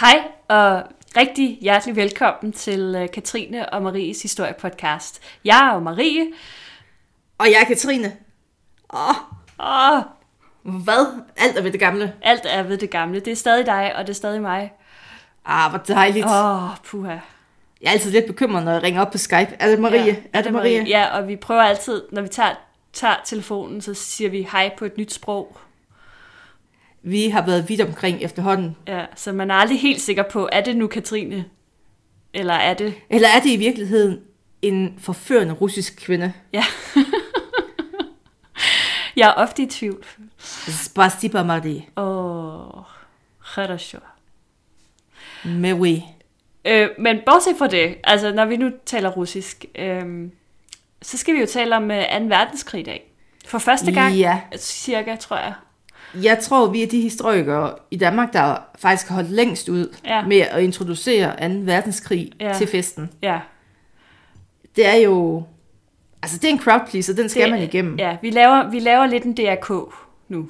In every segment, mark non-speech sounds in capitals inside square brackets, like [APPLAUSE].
Hej og rigtig hjertelig velkommen til øh, Katrine og Maries historiepodcast. Jeg er Marie. Og jeg er Katrine. Åh, Åh, hvad? Alt er ved det gamle. alt er ved det gamle. Det er stadig dig, og det er stadig mig. Ah, hvor dejligt. Åh, oh, puha. Jeg er altid lidt bekymret, når jeg ringer op på Skype. Er det Marie? Ja, er det Marie? Ja, og vi prøver altid, når vi tager, tager telefonen, så siger vi hej på et nyt sprog Vi har været vidt omkring efterhånden. Ja, så man er aldrig helt sikker på, er det nu Katrine? Eller er det... Eller er det i virkeligheden en forførende russisk kvinde? Ja. [LAUGHS] Jeg er ofte i tvivl. Spasiba Marie. Åh, хорошо. Mais oui. Øh, men bortset fra det, altså når vi nu taler russisk, øh, så skal vi jo tale om øh, 2. verdenskrig i dag. For første gang, Ja. cirka, tror jeg. Jeg tror, vi er de historikere i Danmark, der faktisk har holdt længst ud Ja. med at introducere 2. verdenskrig Ja. til festen. Ja, Det er jo... Altså, det er en crowd pleaser, den skal det- man igennem. ja vi, laver, vi laver lidt en DRK nu.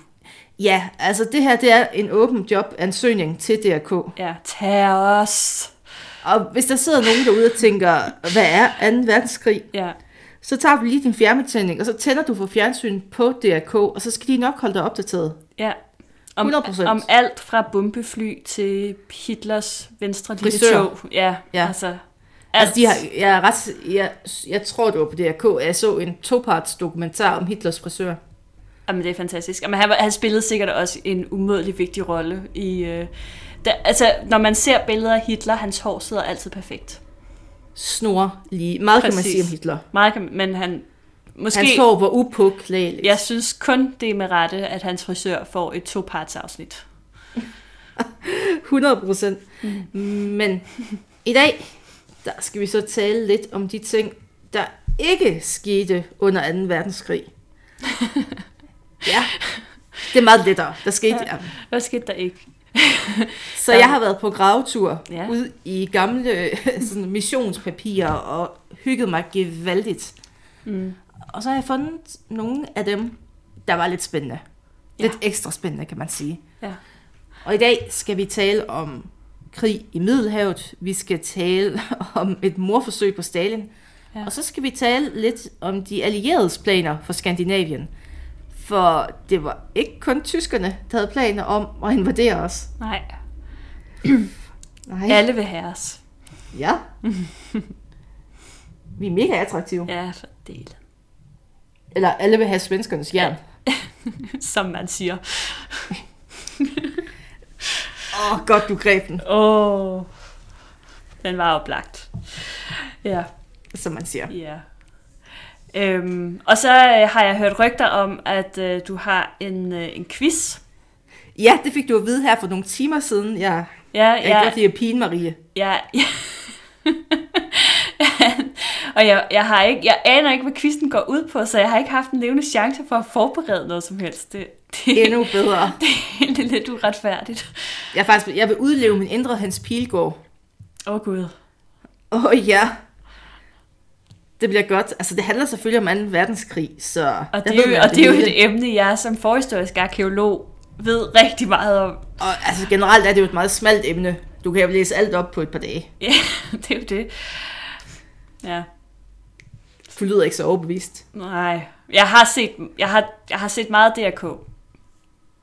Ja, altså det her, det er en åben jobansøgning til DRK. Ja, tag os. Og hvis der sidder nogen derude og tænker, hvad er 2. verdenskrig, Ja, så tager du lige din fjernbetjening, og så tænder du for fjernsyn på DRK, og så skal de nok holde dig opdateret. Ja. Om, 100%. om alt fra bombefly til Hitlers venstre lille tog. Ja, Ja. altså. Alt. Altså, de har, jeg, er ret, jeg, jeg tror, det var på DRK, at jeg så en toparts dokumentar om Hitlers frisør. Jamen, det er fantastisk. Jamen, han, han spillede sikkert også en umådelig vigtig rolle i... Øh, der, altså, når man ser billeder af Hitler, hans hår sidder altid perfekt. Snor lige. Meget kan man Præcis. sige om Hitler. Meget kan, men han... Måske, Hans hår var upåklædeligt. jeg synes kun, det er med rette, at hans frisør får et to-parts afsnit. 100 procent. Mm. Men i dag, der skal vi så tale lidt om de ting, der ikke skete under 2. verdenskrig. [LAUGHS] ja, det er meget lettere. Der skete, ja. Hvad skete der ikke? [LAUGHS] Så jeg har været på gravetur Ja. ja. ude i gamle [LAUGHS] sådan, missionspapirer og hygget mig gevaldigt. Mm. Og så har jeg fundet nogle af dem, der var lidt spændende. Ja. Lidt ekstra spændende, kan man sige. Ja. Og i dag skal vi tale om krig i Middelhavet. Vi skal tale [LAUGHS] om et morforsøg på Stalin. Ja. Og så skal vi tale lidt om de allieredes planer for Skandinavien. For det var ikke kun tyskerne, der havde planer om at invadere os. Nej, [CLEARS THROAT] Nej. alle vil have os. Ja. [LAUGHS] vi er mega attraktive. Ja, for del. Eller alle vil have svenskernes jern. [LAUGHS] Som man siger. [LAUGHS] Åh, oh, godt du greb den, Åh, oh, den var oplagt. Ja. som man siger. Ja. Øhm, og så øh, har jeg hørt rygter om, at øh, du har en, øh, en quiz. Ja, det fik du at vide her for nogle timer siden. Jeg, Ja, jeg kan ja, godt lide at pine Marie. ja, ja. [LAUGHS] og jeg, jeg, har ikke, jeg aner ikke, hvad quizzen går ud på, så jeg har ikke haft en levende chance for at forberede noget som helst. Det, det, Endnu bedre. [LAUGHS] det er egentlig lidt uretfærdigt. Jeg, er faktisk, jeg vil udleve min indre Hans Pilgaard. Åh oh, gud. Åh oh, ja. Det bliver godt. Altså, det handler selvfølgelig om 2. verdenskrig, så... Og det, er jo, man og det er jo et emne, jeg som forhistorisk arkeolog ved rigtig meget om. Og altså, generelt er det jo et meget smalt emne. Du kan jo læse alt op på et par dage. Ja, [LAUGHS] det er jo det. Ja. Du lyder ikke så overbevist. Nej, jeg har set, jeg har, jeg har set meget DRK.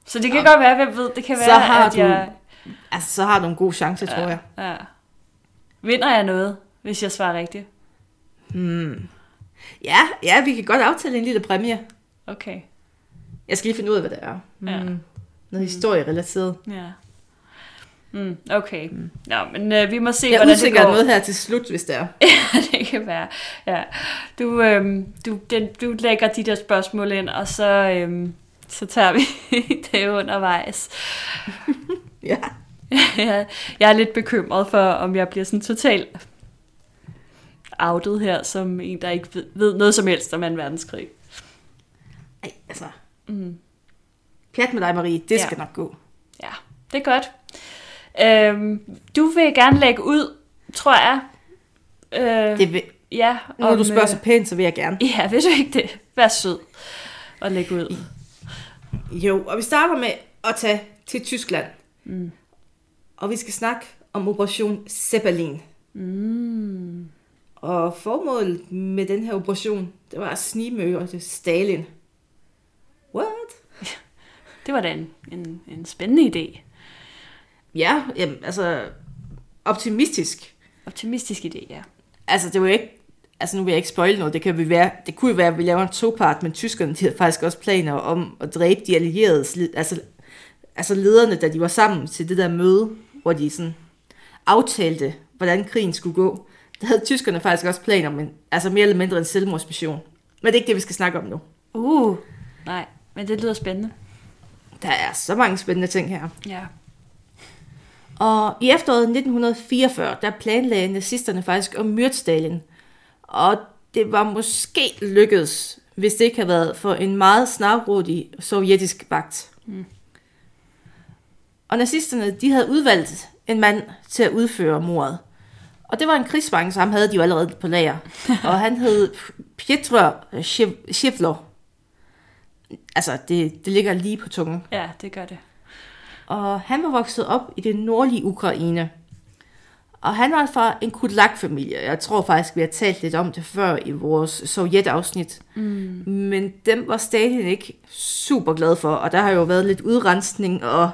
Så det kan Nå. godt være, hvem ved, det kan Så være, har at du jeg... Altså, så har du en god chance, tror jeg. Ja. Vinder jeg noget, hvis jeg svarer rigtigt? Hmm. Ja, ja, vi kan godt aftale en lille præmie. Okay, Jeg skal lige finde ud af, hvad det er. Hmm. Ja. Noget historierelateret. ja. Mm, okay. Nå, men øh, vi må se, Jeg hvordan det går. noget her til slut, hvis det er. [LAUGHS] Ja, det kan være. Ja. Du, øhm, du, den, du lægger de der spørgsmål ind, og så, øhm, så tager vi [LAUGHS] det undervejs. [LAUGHS] Ja. jeg, jeg er lidt bekymret for, om jeg bliver sådan totalt outet her, som en, der ikke ved, ved noget som helst om 2. verdenskrig. Ej, altså. Mm. Pjat med dig, Marie. Det Ja. skal nok gå. Ja, det er godt. Øhm, du vil gerne lægge ud, tror jeg. Øh, Det vil, ja, når du spørger så pænt, så vil jeg gerne. Ja, vil du ikke det? Vær sød og lægge ud. Jo, og vi starter med at tage til Tyskland. Mm. Og vi skal snakke om Operation Zeppelin. Mm. Og formålet med den her operation, det var at snigmøre Stalin. What? [LAUGHS] Det var da en, en, en spændende idé. Ja, jamen, altså optimistisk. Optimistisk idé, ja. Altså, det var ikke... Altså, nu vil jeg ikke spoil noget. Det, kan vi være, det kunne jo være, at vi laver en topart, men tyskerne de havde faktisk også planer om at dræbe de allierede, altså, altså lederne, da de var sammen til det der møde, hvor de sådan aftalte, hvordan krigen skulle gå. Der havde tyskerne faktisk også planer om en, altså mere eller mindre en selvmordsmission. Men det er ikke det, vi skal snakke om nu. Uh, nej, men det lyder spændende. Der er så mange spændende ting her. Ja. Og i efteråret 1944, der planlagde nazisterne faktisk om myrde Stalin. Og det var måske lykkedes, hvis det ikke havde været for en meget snarrådig sovjetisk vagt. Mm. Og nazisterne, de havde udvalgt en mand til at udføre mordet. Og det var en krigsfange, så ham havde de jo allerede på lager. [LAUGHS] og han hed Pietro Shevlo. Altså, det, det ligger lige på tungen. Ja, det gør det. Og han var vokset op i det nordlige Ukraine. Og han var fra en kulak-familie. Jeg tror faktisk, vi har talt lidt om det før i vores sovjetafsnit. Mm. Men dem var Stalin ikke super glad for, og der har jo været lidt udrensning, og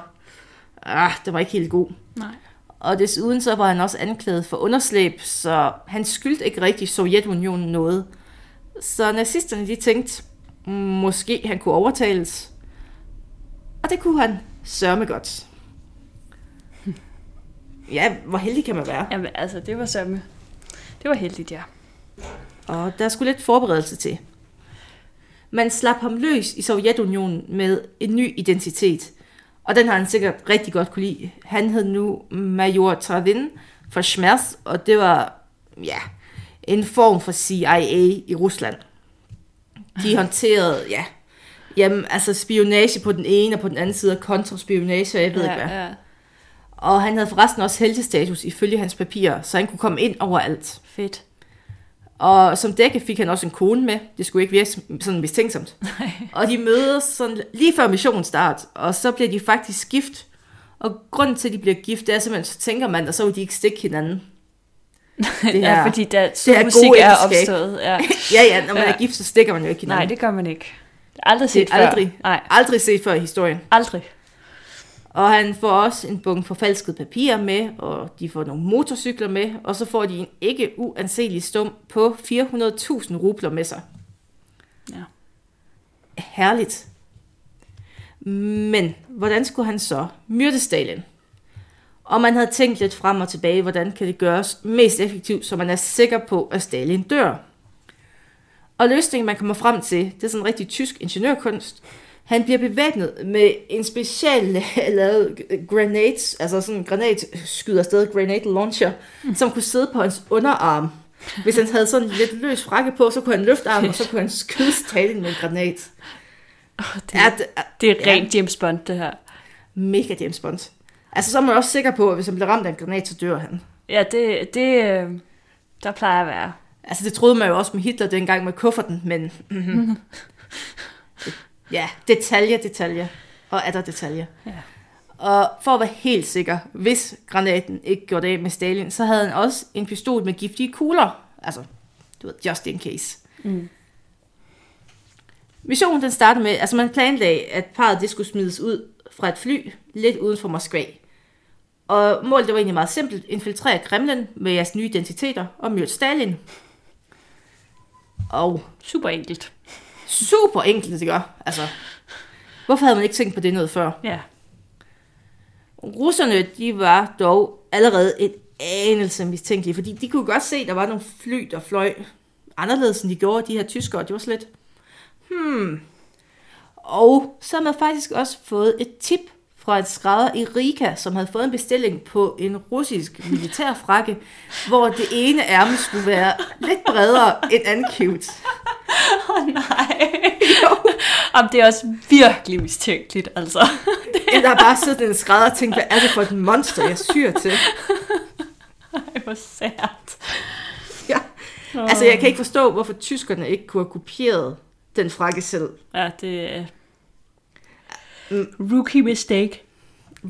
ah, det var ikke helt god. Nej. Og desuden så var han også anklaget for underslæb, så han skyldte ikke rigtig Sovjetunionen noget. Så nazisterne de tænkte, måske han kunne overtales. Og det kunne han sørme godt. Ja, hvor heldig kan man være? Jamen, altså, det var sørme. Det var heldigt, ja. Og der skulle lidt forberedelse til. Man slap ham løs i Sovjetunionen med en ny identitet. Og den har han sikkert rigtig godt kunne lide. Han hed nu Major Travin for Schmerz, og det var, ja, en form for CIA i Rusland. De håndterede, ja, jamen, altså spionage på den ene og på den anden side, og kontraspionage, og jeg ved ja, ikke hvad. Ja. Og han havde forresten også heltestatus ifølge hans papirer, så han kunne komme ind overalt. Fedt. Og som dække fik han også en kone med. Det skulle ikke virke sådan mistænksomt. [LAUGHS] Nej. Og de mødes sådan lige før missionens start, og så bliver de faktisk gift. Og grunden til, at de bliver gift, det er simpelthen, så tænker man, og så vil de ikke stikke hinanden. [LAUGHS] Det her- ja, fordi der det her musik er opstået. Ja. [LAUGHS] ja, ja, når man Ja. er gift, så stikker man jo ikke hinanden. Nej, det gør man ikke. Det aldrig det set aldrig, før. Nej, aldrig set før i historien. aldrig. Og han får også en bunke forfalskede papirer med, og de får nogle motorcykler med, og så får de en ikke uanselig stum på 400.000 rubler med sig. Ja. Herligt. Men hvordan skulle han så myrde Stalin? Og man havde tænkt lidt frem og tilbage, hvordan kan det gøres mest effektivt, så man er sikker på, at Stalin dør. Og løsningen, man kommer frem til, det er sådan en rigtig tysk ingeniørkunst. Han bliver bevæbnet med en special [LAUGHS] lavet grenades, altså sådan en granat skyder afsted, grenade launcher, mm. som kunne sidde på hans underarm. Hvis han havde sådan lidt løs frakke på, så kunne han løfte armen, og så kunne han skyde Stalin med en granat. Oh, det, Ja, det, det er rent James Bond, det her. mega James Bond. Altså, så er man også sikker på, at hvis han bliver ramt af en granat, så dør han. Ja, det, det øh, der plejer at være. Altså, det troede man jo også med Hitler dengang med kufferten, men... Mm-hmm. [LAUGHS] ja, detaljer, detaljer. Og er der detaljer. Ja. Og for at være helt sikker, hvis granaten ikke gjorde det af med Stalin, så havde han også en pistol med giftige kugler. Altså, du ved, just in case. Mm. Missionen den startede med, altså man planlagde, at parret det skulle smides ud fra et fly lidt uden for Moskva. Og målet det var egentlig meget simpelt. Infiltrere Kremlin med jeres nye identiteter og myrde Stalin. Og Super enkelt. super enkelt, det gør. Altså, hvorfor havde man ikke tænkt på det noget før? Ja. Russerne, de var dog allerede et anelse mistænkelige, fordi de kunne godt se, at der var nogle fly, der fløj anderledes, end de gjorde, de her tyskere. Det var slet, hmm. Og så har man faktisk også fået et tip fra en skrædder i Riga, som havde fået en bestilling på en russisk militærfrakke, hvor det ene ærme skulle være lidt bredere end ankøbt. Åh oh, nej. Jamen, det er også virkelig mistænkeligt, altså. [LAUGHS] Der har bare siddet en skrædder og tænkt, hvad er det for et monster, jeg syr til? Ej, hvor sært. Ja. Altså, jeg kan ikke forstå, hvorfor tyskerne ikke kunne have kopieret den frakke selv. Ja, det er... Mm. Rookie mistake.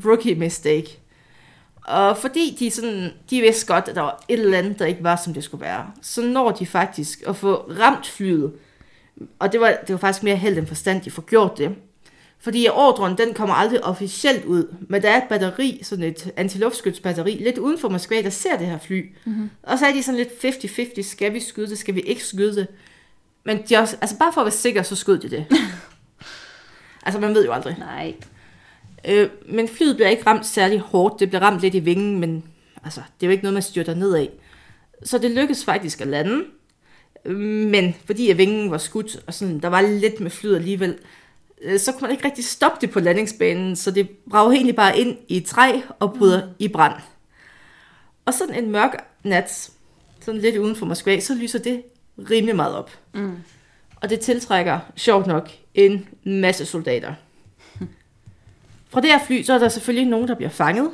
Rookie mistake. Og fordi de, sådan, de vidste godt, at der var et eller andet, der ikke var, som det skulle være, så når de faktisk at få ramt flyet. Og det var, det var faktisk mere held end forstand, de får gjort det. Fordi ordren, den kommer aldrig officielt ud, men der er et batteri, sådan et antiluftskytsbatteri, lidt uden for Moskva, der ser det her fly. Mm-hmm. Og så er de sådan lidt 50-50, skal vi skyde det, skal vi ikke skyde det? Men de også, altså bare for at være sikker, så skød de det. [LAUGHS] altså man ved jo aldrig. Nej. Øh, men flyet bliver ikke ramt særlig hårdt. Det bliver ramt lidt i vingen, men altså, det er jo ikke noget, man styrter nedad. Så det lykkedes faktisk at lande. Men fordi at vingen var skudt, og sådan, der var lidt med flyet alligevel, øh, så kunne man ikke rigtig stoppe det på landingsbanen, så det brager egentlig bare ind i et træ og bryder mm. i brand. Og sådan en mørk nat, sådan lidt uden for Moskva, så lyser det rimelig meget op. Mm. Og det tiltrækker, sjovt nok, en masse soldater. Fra det her fly, så er der selvfølgelig nogen, der bliver fanget.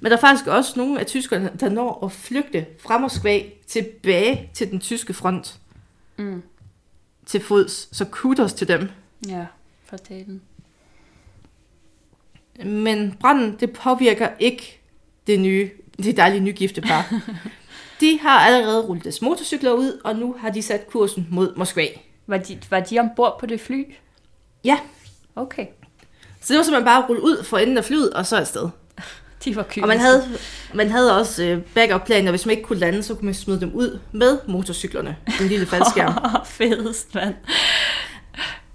Men der er faktisk også nogle af tyskerne, der når at flygte fra Moskva tilbage til den tyske front. Mm. Til fods. Så kudos til dem. Ja, for delen. Men branden, det påvirker ikke det nye, det dejlige nygifte par. [LAUGHS] De har allerede rullet deres motorcykler ud, og nu har de sat kursen mod Moskva. Var de, var de ombord på det fly? Ja, Okay. så det var simpelthen bare at rulle ud for enden af flyet, og så afsted. [LAUGHS] De var kyniske. Og man havde, man havde også øh, backup-planer, hvis man ikke kunne lande, så kunne man smide dem ud med motorcyklerne. Den lille faldskærm. [LAUGHS] Fedest, mand.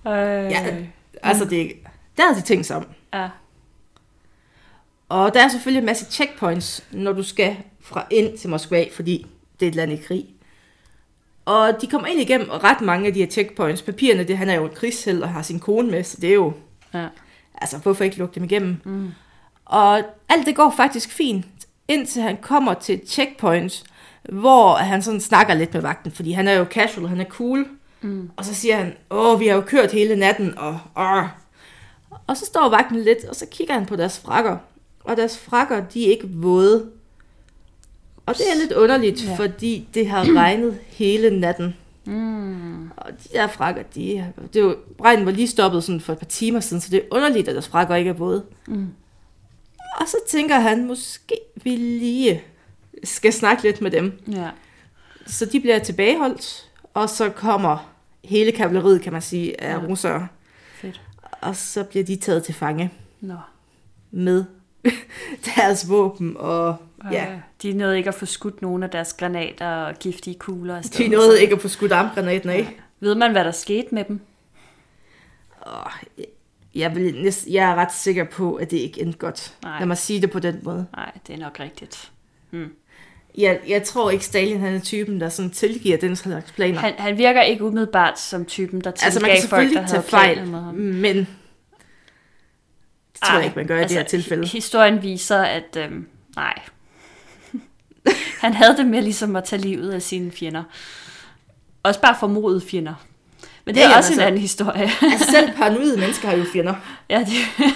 Øh, ja, altså det, der havde de tænkt sig om. ja. Og der er selvfølgelig en masse checkpoints, når du skal fra ind til Moskva, fordi det er et land i krig. Og de kommer ind igennem ret mange af de her checkpoints. Papirerne, det, han er jo en krigsheld og har sin kone med, så det er jo, ja. altså hvorfor ikke lukke dem igennem? Mm. Og alt det går faktisk fint, indtil han kommer til et checkpoint, hvor han sådan snakker lidt med vagten, fordi han er jo casual, han er cool. Mm. Og så siger han, åh, vi har jo kørt hele natten, og åh. Og så står vagten lidt, og så kigger han på deres frakker. Og deres frakker, de er ikke våde. Og det er lidt underligt, Ja. fordi det har [CLEARS THROAT] regnet hele natten. Mm. Og de der frakker, de, det er jo, regnen var lige stoppet sådan for et par timer siden, så det er underligt, at deres frakker ikke er våde. Mm. Og så tænker han, måske vi lige skal snakke lidt med dem. Ja. Så de bliver tilbageholdt, og så kommer hele kavaleriet, kan man sige, af ja. russere. Fedt. Og så bliver de taget til fange Nå. med [LAUGHS] deres våben, og ja, Øh, De nåede ikke at få skudt nogen af deres granater og giftige kugler afsted. de nåede ikke at få skudt armgranaten af. Ved man, hvad der skete med dem? Og jeg, vil næsten, jeg er ret sikker på, at det ikke endte godt. Nej. Lad mig sige det på den måde. Nej, det er nok rigtigt. Jeg, jeg tror ikke, Stalin han er typen, der sådan tilgiver den slags planer. Han, han virker ikke umiddelbart som typen, der tilgav altså, man kan folk, der havde fejl, med ham. men det tror jeg ikke, man gør i det her tilfælde. hi- Historien viser, at øhm, nej. Han havde det med ligesom at tage livet af sine fjender. Også bare formodede fjender. Men det Ja, er også en altså- anden historie. Altså selv paranoide mennesker har jo fjender, ja, det... [LAUGHS]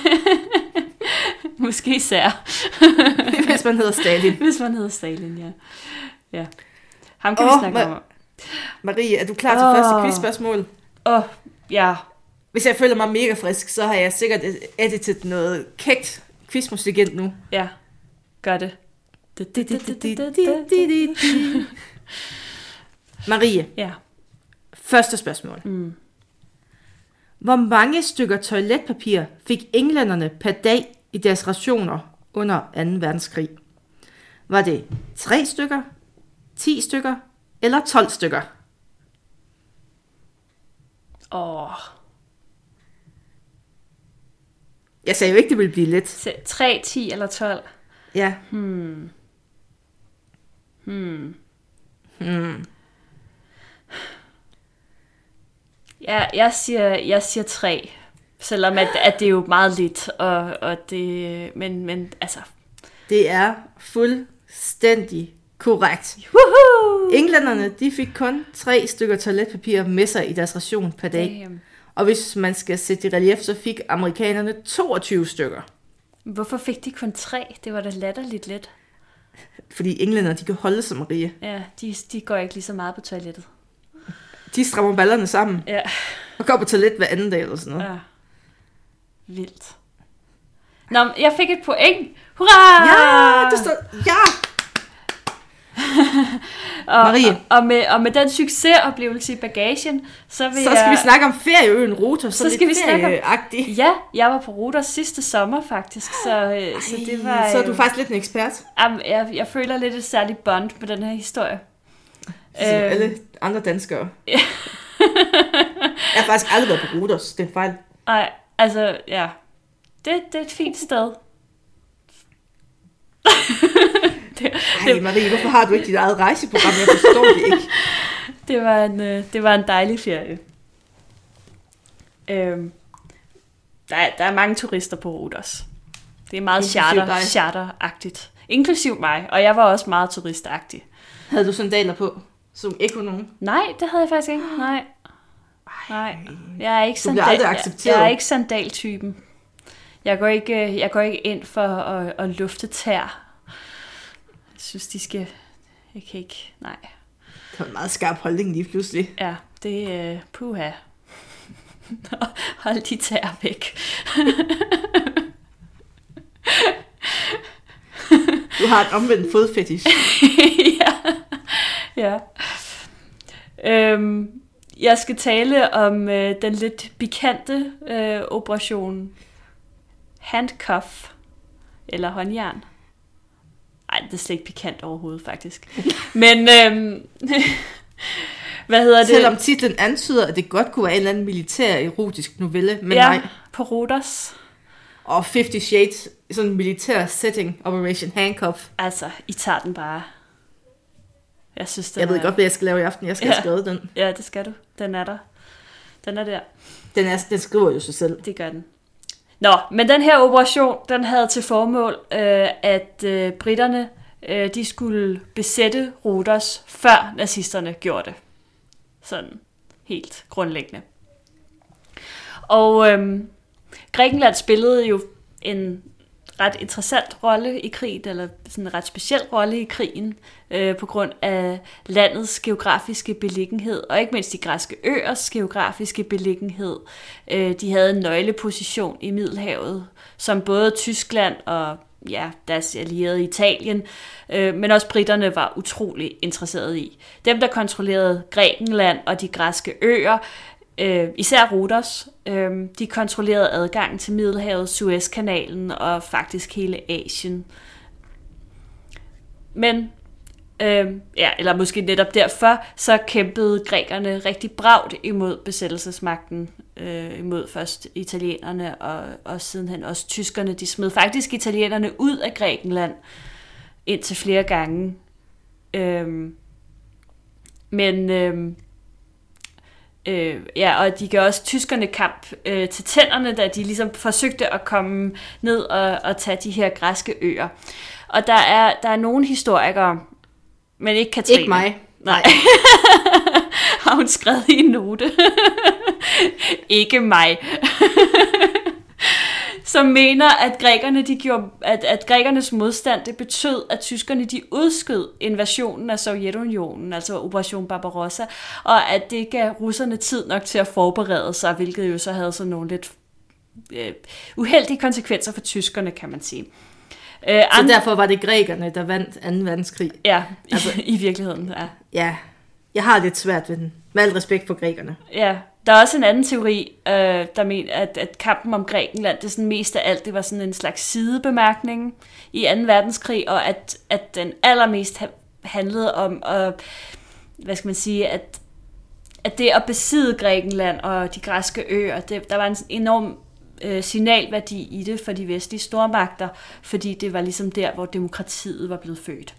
Måske især, [LAUGHS] hvis man hedder Stalin. hvis man hedder Stalin, ja. ja. Ham kan Åh, vi snakke men- om. Marie, er du klar til Åh. første quizspørgsmål? Åh, oh, ja. Hvis jeg føler mig mega frisk, så har jeg sikkert editet noget kægt quizmusik ind nu. Ja, gør det. [LAUGHS] Marie, Ja. første spørgsmål. Mm. Hvor mange stykker toiletpapir fik englænderne per dag i deres rationer under 2. verdenskrig? Var det 3 stykker, 10 stykker eller 12 stykker? Åh, Jeg sagde jo ikke, det ville blive let. Se- 3, 10 eller 12? Ja. Hmm. Hmm. Hmm. Ja, jeg siger, jeg siger 3. Selvom at, at det er jo meget lidt, og, og det, men, men altså, Det er fuldstændig korrekt. woohoo! Englænderne de fik kun 3 stykker toiletpapir med sig i deres ration per dag. Damn. Og hvis man skal sætte i relief, så fik amerikanerne 22 stykker. Hvorfor fik de kun 3? Det var da latterligt lidt. Fordi englænder, de kan holde sig, Marie. Ja, de, de går ikke lige så meget på toilettet. De strammer ballerne sammen Ja, og går på toilet hver anden dag eller sådan noget. ja. Vildt. Nå, jeg fik et point. Hurra! Ja, det står... Ja! [LAUGHS] og, Marie. Og, og, med, og med den succesoplevelse i bagagen, så vil Så jeg... skal vi snakke om ferieøen Rotos. Så skal vi snakke om-. Ja, jeg var på Ruders sidste sommer faktisk, så, øh, så det var... Så er du øh, faktisk lidt en ekspert. Jamen, jeg, jeg føler lidt et særligt bond med den her historie. Som Øhm. alle andre danskere. jeg har faktisk aldrig været på Rotos. Det er en fejl. Nej, altså, ja. Det, det er et fint sted. Det, Ej, Marie, hvorfor har du ikke dit eget rejseprogram? Jeg forstår det ikke. [LAUGHS] det, var en, øh, det var en dejlig ferie. Øhm, der, er, der er mange turister på Ruders. Det er meget charter, charteragtigt. Inklusiv mig, og jeg var også meget turistagtig. Havde du sandaler på, som nogen? Nej, det havde jeg faktisk ikke. [GASPS] Nej. Nej, jeg er ikke sandal, jeg, accepteret. jeg er ikke sandaltypen. Jeg går ikke, øh, jeg går ikke ind for at, at lufte tær. Synes, de skal... Jeg kan ikke... Nej. Det var en meget skarp holdning lige pludselig. Ja, det er... Uh, puha. [LAUGHS] Hold de tær væk. [LAUGHS] Du har en omvendt fodfetish. [LAUGHS] ja. ja. Øhm, jeg skal tale om øh, den lidt pikante øh, operation handcuff, eller håndjern. Nej, det er slet ikke pikant overhovedet, faktisk. Men, øhm, [LAUGHS] hvad hedder det? Selvom titlen antyder, at det godt kunne være en eller anden militær erotisk novelle, men ja, nej. på Rodos. Og 50 Shades, sådan en militær setting, Operation Handcuff. Altså, I tager den bare. Jeg synes, den Jeg ved er, godt, hvad jeg skal lave i aften. Jeg skal Ja. have skrevet den. Ja, det skal du. Den er der. Den er der. Den, er, den skriver jo sig selv. Det gør den. Nå, men den her operation, den havde til formål, øh, at øh, britterne, øh, de skulle besætte Rodos, før nazisterne gjorde det. Sådan helt grundlæggende. Og øh, Grækenland spillede jo en ret interessant rolle i krigen, eller sådan en ret speciel rolle i krigen, øh, på grund af landets geografiske beliggenhed, og ikke mindst de græske øers geografiske beliggenhed. Øh, de havde en nøgleposition i Middelhavet, som både Tyskland og ja, deres allierede Italien, øh, men også britterne var utrolig interesserede i. Dem, der kontrollerede Grækenland og de græske øer, øh, især Rodos, øh, de kontrollerede adgangen til Middelhavet, Suezkanalen og faktisk hele Asien. Men, øh, ja, eller måske netop derfor, så kæmpede grækerne rigtig bragt imod besættelsesmagten, øh, imod først italienerne og, og sidenhen også tyskerne. De smed faktisk italienerne ud af Grækenland indtil flere gange. Øh, men øh, Øh, ja, og de gav også tyskerne kamp øh, til tænderne, da de ligesom forsøgte at komme ned og, og tage de her græske øer. Og der er, der er nogle historikere, men ikke Katrine. Ikke mig. Nej. [LAUGHS] Har hun skrevet i en note. [LAUGHS] ikke mig. [LAUGHS] som mener, at grækerne, de gjorde, at, at grækernes modstand, det betød, at tyskerne de udskød invasionen af Sovjetunionen, altså Operation Barbarossa, og at det gav russerne tid nok til at forberede sig, hvilket jo så havde sådan nogle lidt øh, uheldige konsekvenser for tyskerne, kan man sige. Øh, Så andre- derfor var det grækerne, der vandt 2. verdenskrig. Ja, Altså- altså, [LAUGHS] i virkeligheden, ja. Ja, jeg har lidt svært ved den. Med al respekt for grækerne. Ja, der er også en anden teori, øh, der mener, at, at kampen om Grækenland, det er sådan mest af alt, det var sådan en slags sidebemærkning i 2. verdenskrig, og at, at den allermest ha- handlede om, at, hvad skal man sige, at, at det at besidde Grækenland og de græske øer, det, der var en enorm øh, signalværdi i det for de vestlige stormagter, fordi det var ligesom der, hvor demokratiet var blevet født.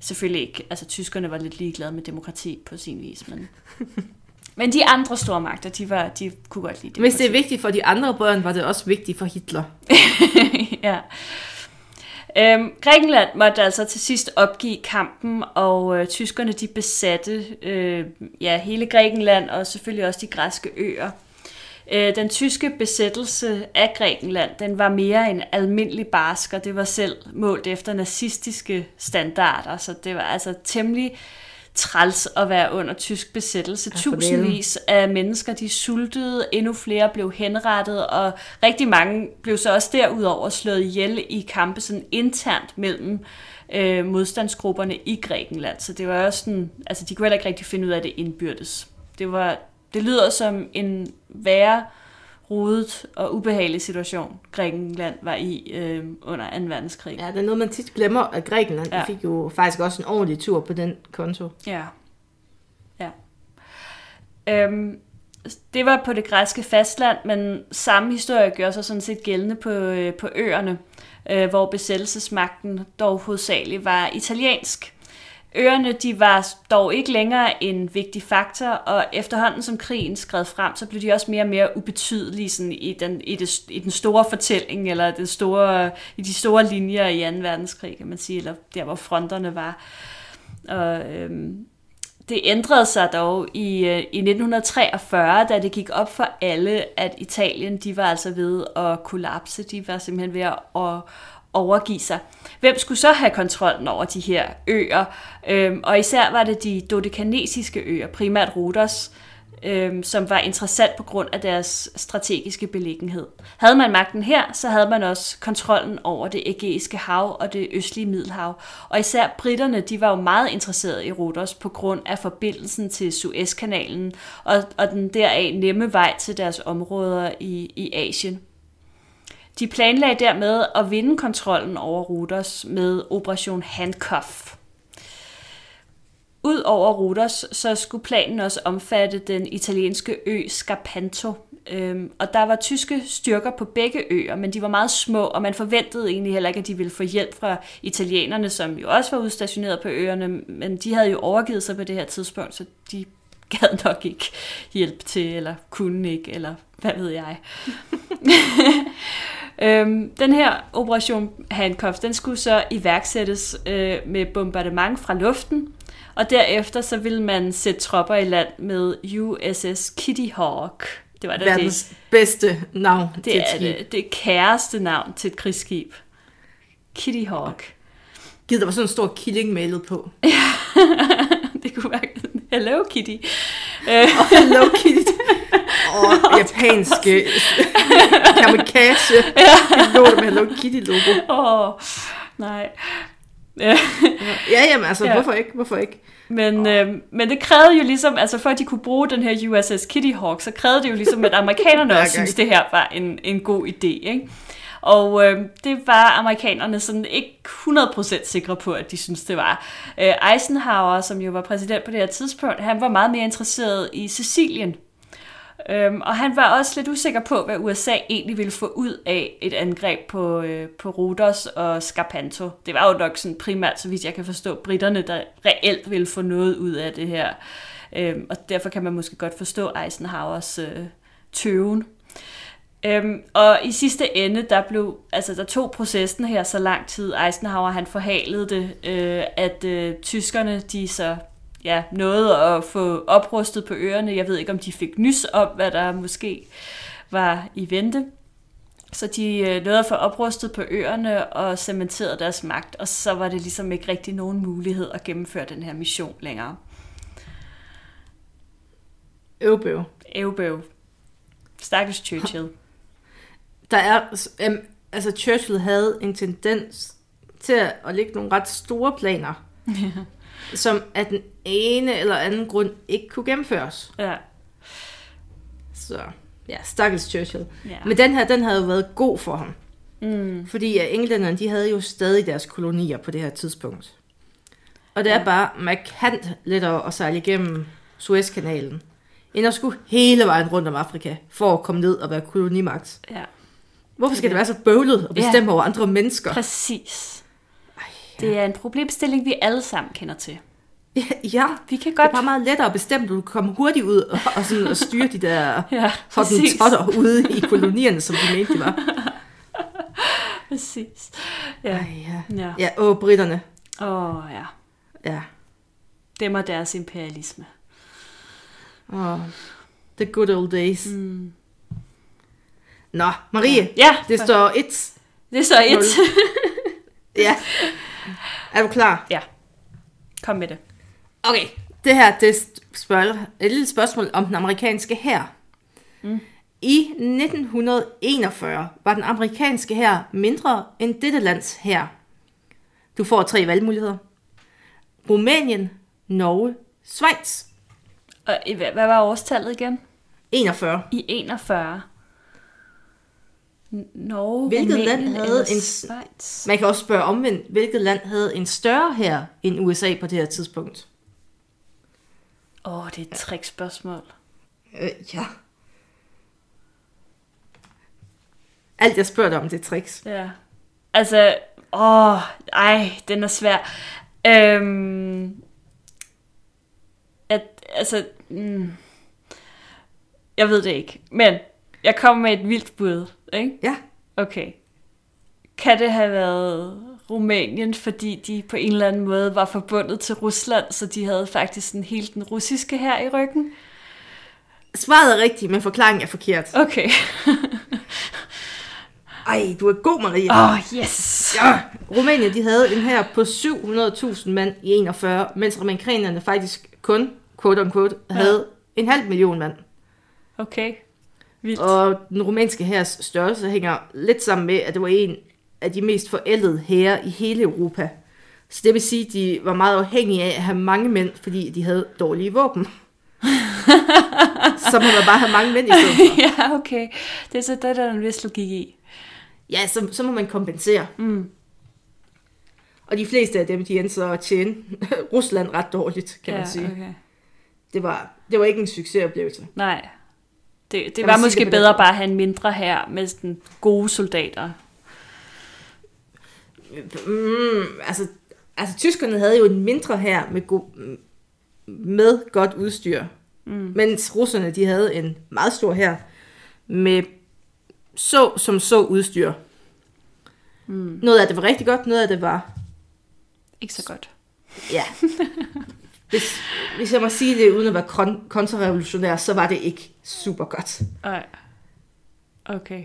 Selvfølgelig ikke, altså tyskerne var lidt ligeglade med demokrati på sin vis, men... [LAUGHS] Men de andre stormagter, de, var, de kunne godt lide Hvis det er vigtigt for de andre børn, var det også vigtigt for Hitler. [LAUGHS] ja. Øhm, Grækenland måtte altså til sidst opgive kampen, og øh, tyskerne de besatte øh, ja, hele Grækenland og selvfølgelig også de græske øer. Øh, den tyske besættelse af Grækenland, den var mere en almindelig barsk, og det var selv målt efter nazistiske standarder, så det var altså temmelig, træls at være under tysk besættelse. Ja, Tusindvis af mennesker, de sultede, endnu flere blev henrettet, og rigtig mange blev så også derudover slået ihjel i kampe sådan internt mellem øh, modstandsgrupperne i Grækenland. Så det var også sådan, altså de kunne heller ikke rigtig finde ud af det indbyrdes. Det, var, det lyder som en værre rodet og ubehagelig situation, Grækenland var i øh, under 2. verdenskrig. Ja, det er noget, man tit glemmer, at Grækenland ja. Fik jo faktisk også en ordentlig tur på den konto. Ja. Ja. Øhm, det var på det græske fastland, men samme historie gør sig sådan set gældende på, øh, på øerne, øh, hvor besættelsesmagten dog hovedsageligt var italiensk. Øerne de var dog ikke længere en vigtig faktor, og efterhånden som krigen skred frem, så blev de også mere og mere ubetydelige sådan i, den, i, det, i den store fortælling, eller det store, i de store linjer i 2. verdenskrig, kan man sige, eller der hvor fronterne var. Og, øhm, det ændrede sig dog i, øh, i 1943, da det gik op for alle, at Italien de var altså ved at kollapse. De var simpelthen ved at, at overgive sig. Hvem skulle så have kontrollen over de her øer? Øhm, og især var det de dodekanesiske øer, primært Rhodos, øhm, som var interessant på grund af deres strategiske beliggenhed. Havde man magten her, så havde man også kontrollen over det ægæiske hav og det østlige Middelhav. Og især britterne, de var jo meget interesserede i Rhodos på grund af forbindelsen til Suezkanalen og, og den deraf nemme vej til deres områder i, i Asien. De planlagde dermed at vinde kontrollen over Ruders med Operation Handcuff. Udover Ruders, så skulle planen også omfatte den italienske ø Scarpanto. Øhm, og der var tyske styrker på begge øer, men de var meget små, og man forventede egentlig heller ikke, at de ville få hjælp fra italienerne, som jo også var udstationeret på øerne, men de havde jo overgivet sig på det her tidspunkt, så de gad nok ikke hjælp til, eller kunne ikke, eller hvad ved jeg. [LAUGHS] Øhm, den her operation Handcuff, den skulle så iværksættes øh, med bombardement fra luften, og derefter så ville man sætte tropper i land med USS Kitty Hawk. Det var da det, Verdens bedste navn til det, et er skib. det, det kæreste navn til et krigsskib. Kitty Hawk. Givet, der var sådan en stor killing malet på. [LAUGHS] det kunne være Hello Kitty. Øh, [LAUGHS] Hello Kitty. Og japanske [LAUGHS] kamikaze. Piloter med Hello Kitty logo. åh, nej. Ja. Ja, jamen altså, Ja. hvorfor ikke? Hvorfor ikke? Men, øh, men det krævede jo ligesom, altså for at de kunne bruge den her USS Kitty Hawk, så krævede det jo ligesom, at amerikanerne også synes det her var en, en god idé. Ikke? Og øh, det var amerikanerne sådan ikke 100% sikre på, at de synes det var. Øh, Eisenhower, som jo var præsident på det her tidspunkt, han var meget mere interesseret i Sicilien. Øhm, og han var også lidt usikker på, hvad USA egentlig ville få ud af et angreb på, øh, på Rodos og Scarpanto. Det var jo nok sådan primært, så vidt jeg kan forstå, britterne, der reelt ville få noget ud af det her. Øhm, og derfor kan man måske godt forstå Eisenhowers øh, tøven. Øhm, og i sidste ende, der blev, altså der tog processen her så lang tid. Eisenhower, han forhalede det, øh, at øh, tyskerne, de så ja, nåede at få oprustet på øerne. Jeg ved ikke, om de fik nys om, hvad der måske var i vente. Så de øh, nåede at få oprustet på øerne og cementeret deres magt, og så var det ligesom ikke rigtig nogen mulighed at gennemføre den her mission længere. Øvbøv. Eubøv. Stakkels Churchill. Der er, øhm, altså Churchill havde en tendens til at, lægge nogle ret store planer, [LAUGHS] som af den ene eller anden grund ikke kunne gennemføres. Ja. Så ja, stakkels Churchill. ja. Men den her, den havde jo været god for ham. Mm. Fordi englænderne, de havde jo stadig deres kolonier på det her tidspunkt. Og det er bare markant lettere at sejle igennem Suezkanalen, end at skulle hele vejen rundt om Afrika, for at komme ned og være kolonimagt. ja. Hvorfor skal det være så bøvlet at bestemme over andre mennesker? Præcis. Det er en problemstilling, vi alle sammen kender til. Ja, ja, Vi kan det er godt... bare meget lettere at bestemme, du kan komme hurtigt ud og, og, sådan, og styre de der [LAUGHS] Ja, præcis. hottentotter ude i kolonierne, som de mente, de var. [LAUGHS] Præcis. Ja. Ej, ja. Ja. Ja, åh, britterne. Åh, ja. Ja. Dem og deres imperialisme. Åh, the good old days. Mm. Nå, Marie, Ja, det står et. det så et. Nul. [LAUGHS] Ja. Er du klar? ja, kom med det. Okay, Det her, det spørger et lille spørgsmål om den amerikanske hær. Mm. I 1941 var den amerikanske hær mindre end dette lands hær. Du får tre valgmuligheder. Rumænien, Norge, Schweiz. Og hvad var årstallet igen? 41. I 41. Norge, Hvilket Rumænien land havde en- Schweiz? Man kan også spørge omvendt, hvilket land havde en større hær end USA på det her tidspunkt? Åh, oh, det er et trickspørgsmål. Øh, ja. Alt jeg spørger dig om, det er tricks. Ja. Altså, åh, ej, den er svær. Øhm, at, altså, mm, jeg ved det ikke, men jeg kommer med et vildt bud, ikke? Ja. Okay. Kan det have været Rumænien, fordi de på en eller anden måde var forbundet til Rusland, så de havde faktisk den hele den russiske her i ryggen? Svaret er rigtigt, men forklaringen er forkert. Okay. [LAUGHS] Ej, du er god, Marie. Åh, oh, yes. Ja. Rumænien, de havde en her på 700.000 mand i 41, mens amerikanerne faktisk kun, quote unquote, havde en halv million mand. Okay. Vildt. Og den rumænske hærs størrelse hænger lidt sammen med, at det var en af de mest forældede hære i hele Europa. Så det vil sige, at de var meget afhængige af at have mange mænd, fordi de havde dårlige våben. [LAUGHS] så må man bare have mange mænd i stedet for. [LAUGHS] ja, okay. Det er så det, der er en vis logik i. Ja, så, så må man kompensere. Mm. Og de fleste af dem, de endte så at tjene [LAUGHS] Rusland ret dårligt, kan ja, man sige. Okay. Det, var, det var ikke en succesoplevelse. Nej. Det, det var måske det den bedre bare at have en mindre her med sådan gode soldater. Mm, altså, altså, tyskerne havde jo en mindre her med, go- med godt udstyr. Mm. Mens russerne, de havde en meget stor her med så som så udstyr. Mm. Noget af det var rigtig godt, noget af det var, Ikke så godt. ja. [LAUGHS] hvis, hvis jeg må sige det uden at være kon- kontrarevolutionær, så var det ikke super godt. Nej. Okay.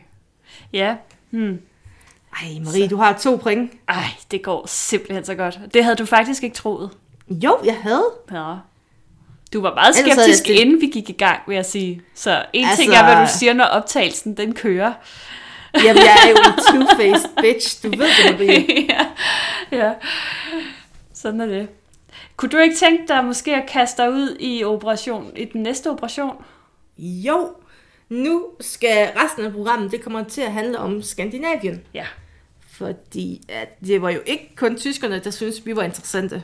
Ja. Hmm. Ej, Marie, du har to point. Ej, det går simpelthen så godt. Det havde du faktisk ikke troet. Jo, jeg havde. Ja. Du var meget skeptisk, stillet- inden vi gik i gang, vil jeg sige. Så en altså... ting Altså- er, hvad du siger, når optagelsen den kører. Jamen, jeg er jo en [LAUGHS] two-faced bitch. Du ved det, Marie. ja. ja. Sådan er det. Kunne du ikke tænke dig måske at kaste dig ud i operation, i den næste operation? Jo, nu skal resten af programmet, det kommer til at handle om Skandinavien. Ja. Fordi at det var jo ikke kun tyskerne, der syntes, vi var interessante.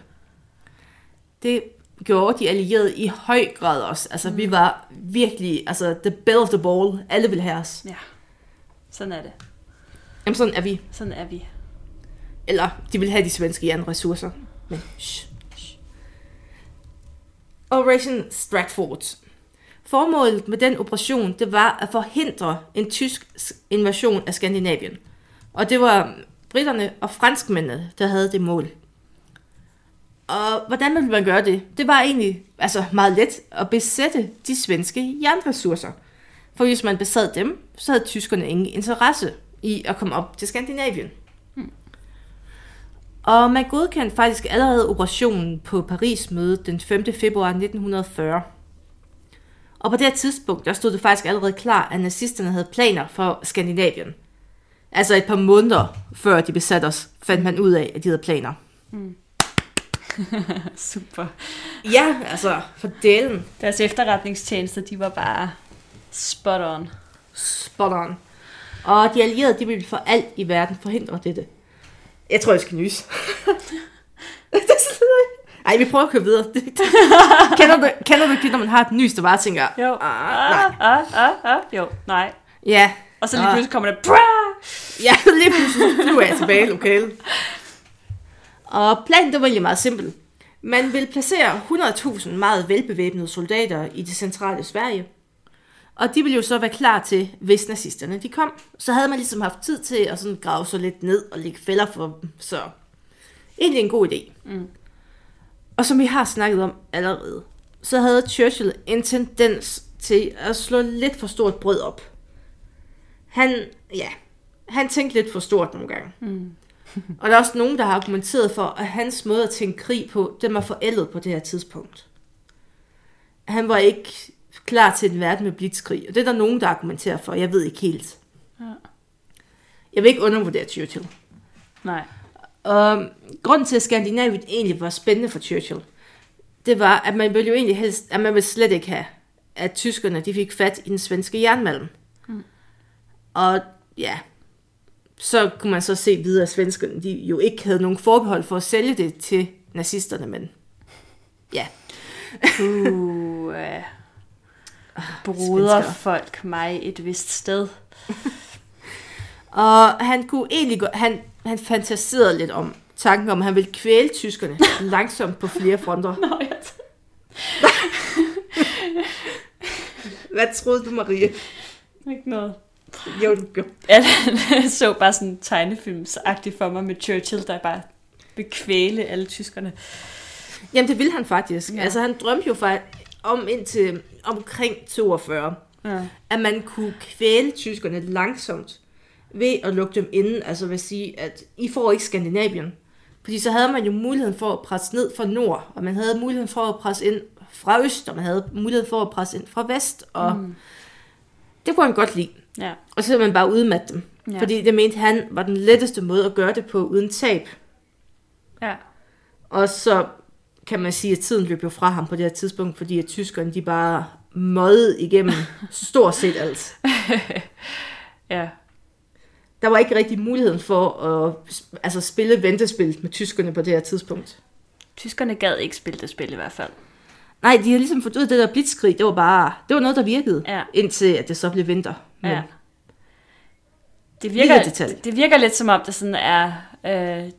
Det gjorde de allierede i høj grad også. Altså, mm. vi var virkelig, altså, the bell of the ball. Alle ville have os. Ja. Sådan er det. Jamen, sådan er vi. Sådan er vi. Eller, de vil have de svenske jernressourcer. Men, shh. Operation Stratford. Formålet med den operation, det var at forhindre en tysk invasion af Skandinavien. Og det var britterne og franskmændene, der havde det mål. Og hvordan ville man gøre det? Det var egentlig altså meget let at besætte de svenske jernressourcer. For hvis man besad dem, så havde tyskerne ingen interesse i at komme op til Skandinavien. Og man godkendte faktisk allerede operationen på Paris-mødet den 5. februar 1940. Og på det her tidspunkt, der stod det faktisk allerede klar, at nazisterne havde planer for Skandinavien. Altså et par måneder før de besatte os, fandt man ud af, at de havde planer. [LAUGHS] Super. Ja, altså, for delen. Deres efterretningstjenester, de var bare spot on. Spot on. Og de allierede, de ville for alt i verden forhindre dette. Jeg tror, jeg skal nyse. [LAUGHS] Det Ej, vi prøver at køre videre. Kender, du, kender du ikke det, når man har et nys, der bare tænker, Jo. ah, nej. Ah, ah, ah, ah. Jo, nej. Ja, Og så lige Ah. pludselig kommer der... Ja, [LAUGHS] lige pludselig flyver jeg tilbage i lokalet. Og planen, det var egentlig meget simpel. Man ville placere 100.000 meget velbevæbnede soldater i det centrale Sverige. Og de ville jo så være klar til, hvis nazisterne de kom. Så havde man ligesom haft tid til at sådan grave sig lidt ned og lægge fælder for dem. Så egentlig en god idé. Mm. Og som vi har snakket om allerede, så havde Churchill en tendens til at slå lidt for stort brød op. Han, ja, han tænkte lidt for stort nogle gange. Mm. [LAUGHS] og der er også nogen, der har argumenteret for, at hans måde at tænke krig på, den var forældet på det her tidspunkt. han var ikke klar til en verden med blitzkrig. Og det er der nogen, der argumenterer for. Jeg ved ikke helt. Ja. Jeg vil ikke undervurdere Churchill. Nej. Og grunden til, at Skandinavien egentlig var spændende for Churchill, det var, at man ville jo egentlig helst, at man ville slet ikke have, at tyskerne de fik fat i den svenske jernmalm. Mm. Og ja, så kunne man så se videre, at svenskerne de jo ikke havde nogen forbehold for at sælge det til nazisterne, men ja. Uh, uh, bruder folk mig et vist sted. Og han kunne egentlig gå, han, han fantaserede lidt om tanken om, at han ville kvæle tyskerne [LAUGHS] langsomt på flere fronter. Nå, jeg Hvad troede du, Marie? ikke noget. Jo, du gjorde. Jeg så bare sådan tegnefilmsagtigt for mig med Churchill, der bare vil kvæle alle tyskerne. Jamen, det ville han faktisk. Ja. Altså, han drømte jo faktisk om indtil omkring 42, Ja. at man kunne kvæle tyskerne langsomt ved at lukke dem inde. Altså, vil sige, at I får ikke Skandinavien. Fordi så havde man jo muligheden for at presse ned fra nord, og man havde muligheden for at presse ind fra øst, og man havde mulighed for at presse ind fra vest, og mm. det kunne han godt lide. Ja. Og så man bare udmatte dem. Ja. Fordi det mente han var den letteste måde at gøre det på uden tab. Ja. Og så kan man sige, at tiden løb jo fra ham på det her tidspunkt, fordi at tyskerne de bare måede igennem [LAUGHS] stort set alt. [LAUGHS] Ja. Der var ikke rigtig muligheden for at altså, spille ventespil med tyskerne på det her tidspunkt. Tyskerne gad ikke spille det spil i hvert fald. Nej, de har ligesom fået ud af det der blitzkrig. Det var bare, det var noget, der virkede, Ja. indtil at det så blev vinter. Men, Ja. Det virker, det, det virker lidt som om, det sådan er øh,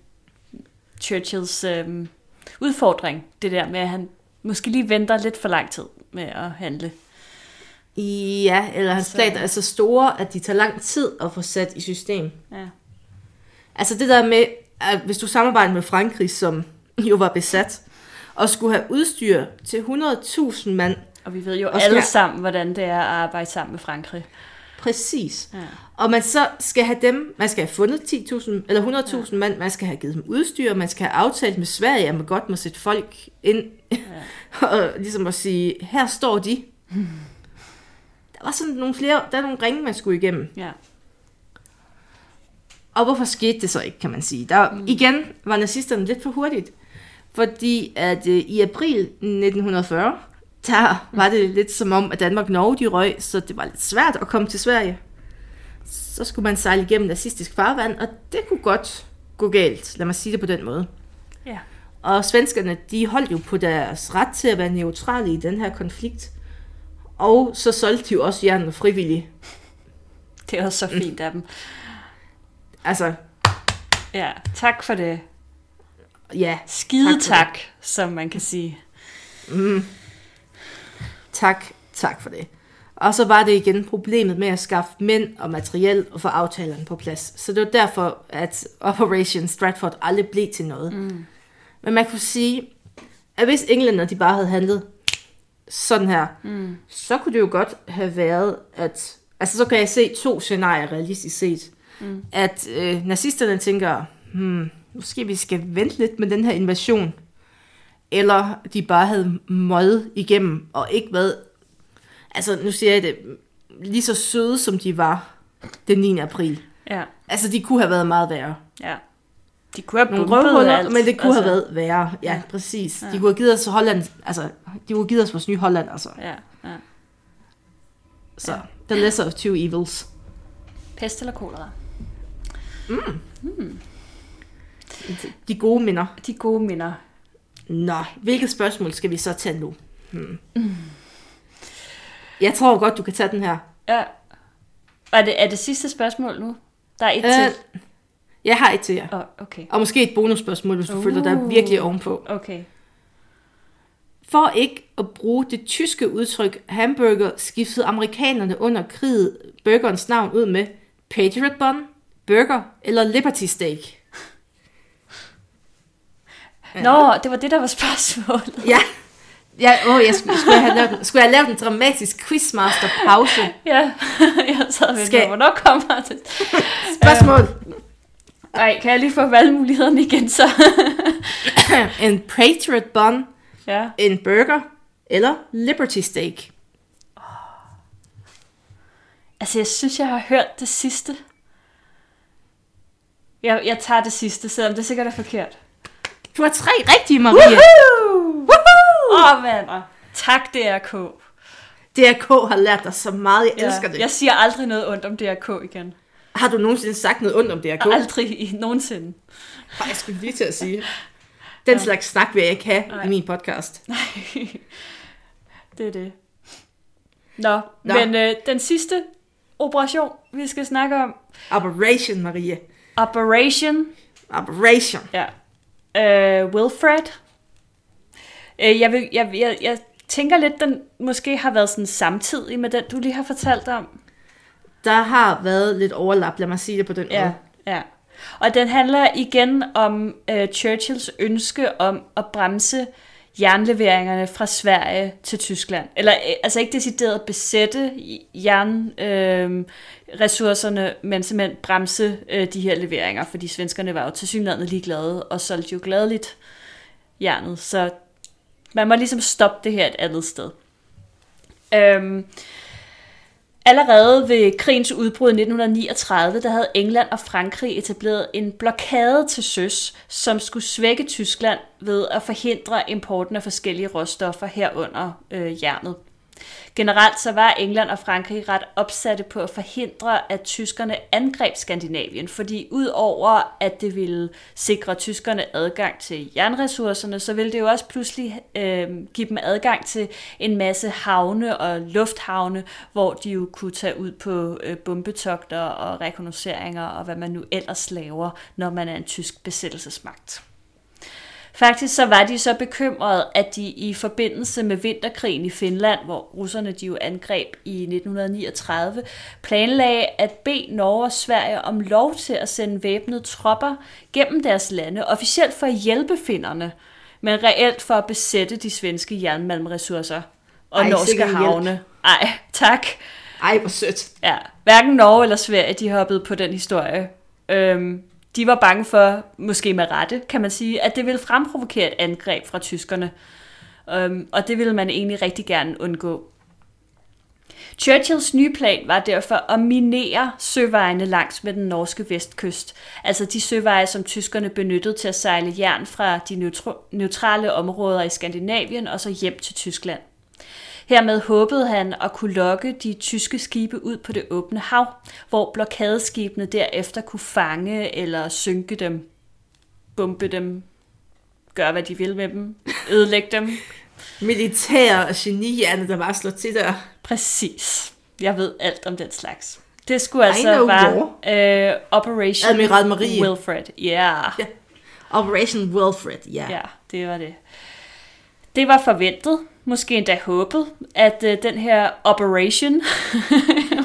Churchills øh, udfordring, det der med, at han måske lige venter lidt for lang tid med at handle. Ja, eller hans Så- planer er så store, at de tager lang tid at få sat i system. Ja. Altså det der med, at hvis du samarbejder med Frankrig, som jo var besat, og skulle have udstyr til 100.000 mand, Og vi ved jo alle sammen, hvordan det er at arbejde sammen med Frankrig. Præcis, Ja. og man så skal have dem, man skal have fundet 10.000 eller 100.000 ja. mand, man skal have givet dem udstyr, man skal have aftalt med Sverige, at man godt må sætte folk ind, ja. [LAUGHS] og ligesom at sige, her står de. Der var sådan nogle flere, der er nogle ringe, man skulle igennem. Ja. Og hvorfor skete det så ikke, kan man sige? Der, mm. Igen var nazisterne lidt for hurtigt. Fordi at øh, i april 1940, der var det lidt som om, at Danmark Norge de røg, så det var lidt svært at komme til Sverige. Så skulle man sejle igennem nazistisk farvand, og det kunne godt gå galt, lad mig sige det på den måde. Ja. Og svenskerne, de holdt jo på deres ret til at være neutrale i den her konflikt. Og så solgte de jo også jernet frivilligt. Det er også så fint af dem. Altså, Ja, tak for det. ja, Skide Tak tak, som man kan sige. Tak, tak for det. Og så var det igen problemet med at skaffe mænd og materiel og få aftalerne på plads. Så det var derfor, at Operation Stratford aldrig blev til noget. Mm. Men man kunne sige, at hvis englænder de bare havde handlet sådan her, mm. så kunne det jo godt have været, at... Altså så kan jeg se to scenarier realistisk set. Mm. At øh, nazisterne tænker, hmm, måske vi skal vente lidt med den her invasion. Eller de bare havde møget igennem og ikke været altså nu siger jeg det, lige så søde som de var den 9. april. Ja, Altså de kunne have været meget værre. ja. De kunne have Nogle røvhuller, alt. men det kunne altså, have været værre. Ja, ja. præcis. Ja. De kunne have givet os Holland, altså de kunne have givet os vores nye Holland, altså. Ja, ja. Så, ja. the lesser of two evils. Pest eller kolera? De gode minder. De gode minder. Nå, hvilket spørgsmål skal vi så tage nu? Hmm. Jeg tror godt, du kan tage den her. Ja. Er det, er det sidste spørgsmål nu? Der er et Øh, til. jeg har et til jer. Oh, okay. Og måske et bonusspørgsmål, hvis du uh. føler dig Uh. virkelig ovenpå. Okay. For ikke at bruge det tyske udtryk hamburger, skiftede amerikanerne under kriget burgerens navn ud med Patriot Bun, Burger eller Liberty Steak. Nå, det var det, der var spørgsmålet. [LAUGHS] Ja, ja åh, jeg skulle, skulle, jeg have lavet, en- skulle jeg have lavet en dramatisk quizmaster pause. [LAUGHS] Ja, [LAUGHS] jeg sad ved, Skal- hvornår kommer det? Spørgsmål. Nej, kan jeg lige få valgmulighederne igen så? En Patriot Bun, ja, en burger eller Liberty Steak? Altså, jeg synes, jeg har hørt det sidste. Jeg, jeg tager det sidste, selvom det sikkert er forkert. Du har tre rigtige, Marie. Åh, oh, mand. Tak, DRK. DRK har lært dig så meget. Jeg elsker det. Jeg siger aldrig noget ondt om DRK igen. Har du nogensinde sagt noget ondt om DRK? Aldrig i nogensinde. Ej, jeg skulle lige til at sige. Den ja. slags snak vil jeg ikke have Nej. i min podcast. Nej, det er det. Nå, Nå. men øh, den sidste operation, vi skal snakke om, Operation, Marie. Operation Operation. Ja. Øh, Wilfred. Øh, jeg, vil, jeg, jeg, jeg tænker lidt, den måske har været sådan samtidig med den, du lige har fortalt om. Der har været lidt overlap, lad mig sige det på den Ja, måde. ja. Og den handler igen om øh, Churchills ønske om at bremse jernleveringerne fra Sverige til Tyskland. Eller øh, altså ikke decideret besætte jernressourcerne, øh, ressourcerne, men simpelthen bremse øh, de her leveringer, fordi svenskerne var jo tilsyneladende ligeglade og solgte jo gladeligt jernet. Så man må ligesom stoppe det her et andet sted. Øhm, Allerede ved krigens udbrud i 1939, der havde England og Frankrig etableret en blokade til søs, som skulle svække Tyskland ved at forhindre importen af forskellige råstoffer herunder øh, jernet. Generelt så var England og Frankrig ret opsatte på at forhindre, at tyskerne angreb Skandinavien, fordi udover at det ville sikre tyskerne adgang til jernressourcerne, så ville det jo også pludselig øh, give dem adgang til en masse havne og lufthavne, hvor de jo kunne tage ud på øh, bombetogter og rekognosceringer og hvad man nu ellers laver, når man er en tysk besættelsesmagt. Faktisk så var de så bekymrede, at de i forbindelse med vinterkrigen i Finland, hvor russerne de jo angreb i 1939, planlagde at bede Norge og Sverige om lov til at sende væbnede tropper gennem deres lande, officielt for at hjælpe finnerne, men reelt for at besætte de svenske jernmalmressourcer og Ej, norske sikke hjælp. havne. Ej, tak. Ej, hvor sødt. Ja, hverken Norge eller Sverige, de hoppede på den historie. Øhm, de var bange for, måske med rette, kan man sige, at det ville fremprovokere et angreb fra tyskerne. Øhm, og det ville man egentlig rigtig gerne undgå. Churchills nye plan var derfor at minere søvejene langs med den norske vestkyst, altså de søveje, som tyskerne benyttede til at sejle jern fra de neutrale områder i Skandinavien og så hjem til Tyskland. Hermed håbede han at kunne lokke de tyske skibe ud på det åbne hav, hvor blokadeskibene derefter kunne fange eller synke dem, bombe dem, gøre hvad de vil med dem, ødelægge dem. [LAUGHS] Militær og genihjerne, der bare slår til der. Præcis. Jeg ved alt om den slags. Det skulle altså være øh, Operation Admiral Marie. Wilfred. Ja. Ja. Operation Wilfred, ja. Ja, det var det. Det var forventet, måske endda håbet, at øh, den her operation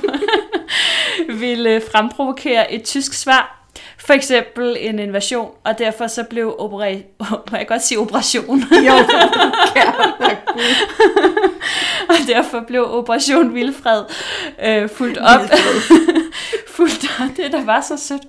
[LAUGHS] ville fremprovokere et tysk svar. For eksempel en invasion, og derfor så blev opera- [LAUGHS] må jeg godt sige operation, [LAUGHS] Jo, og derfor blev Operation Vilfred øh, fuldt op, fuldt op, det der var så sødt,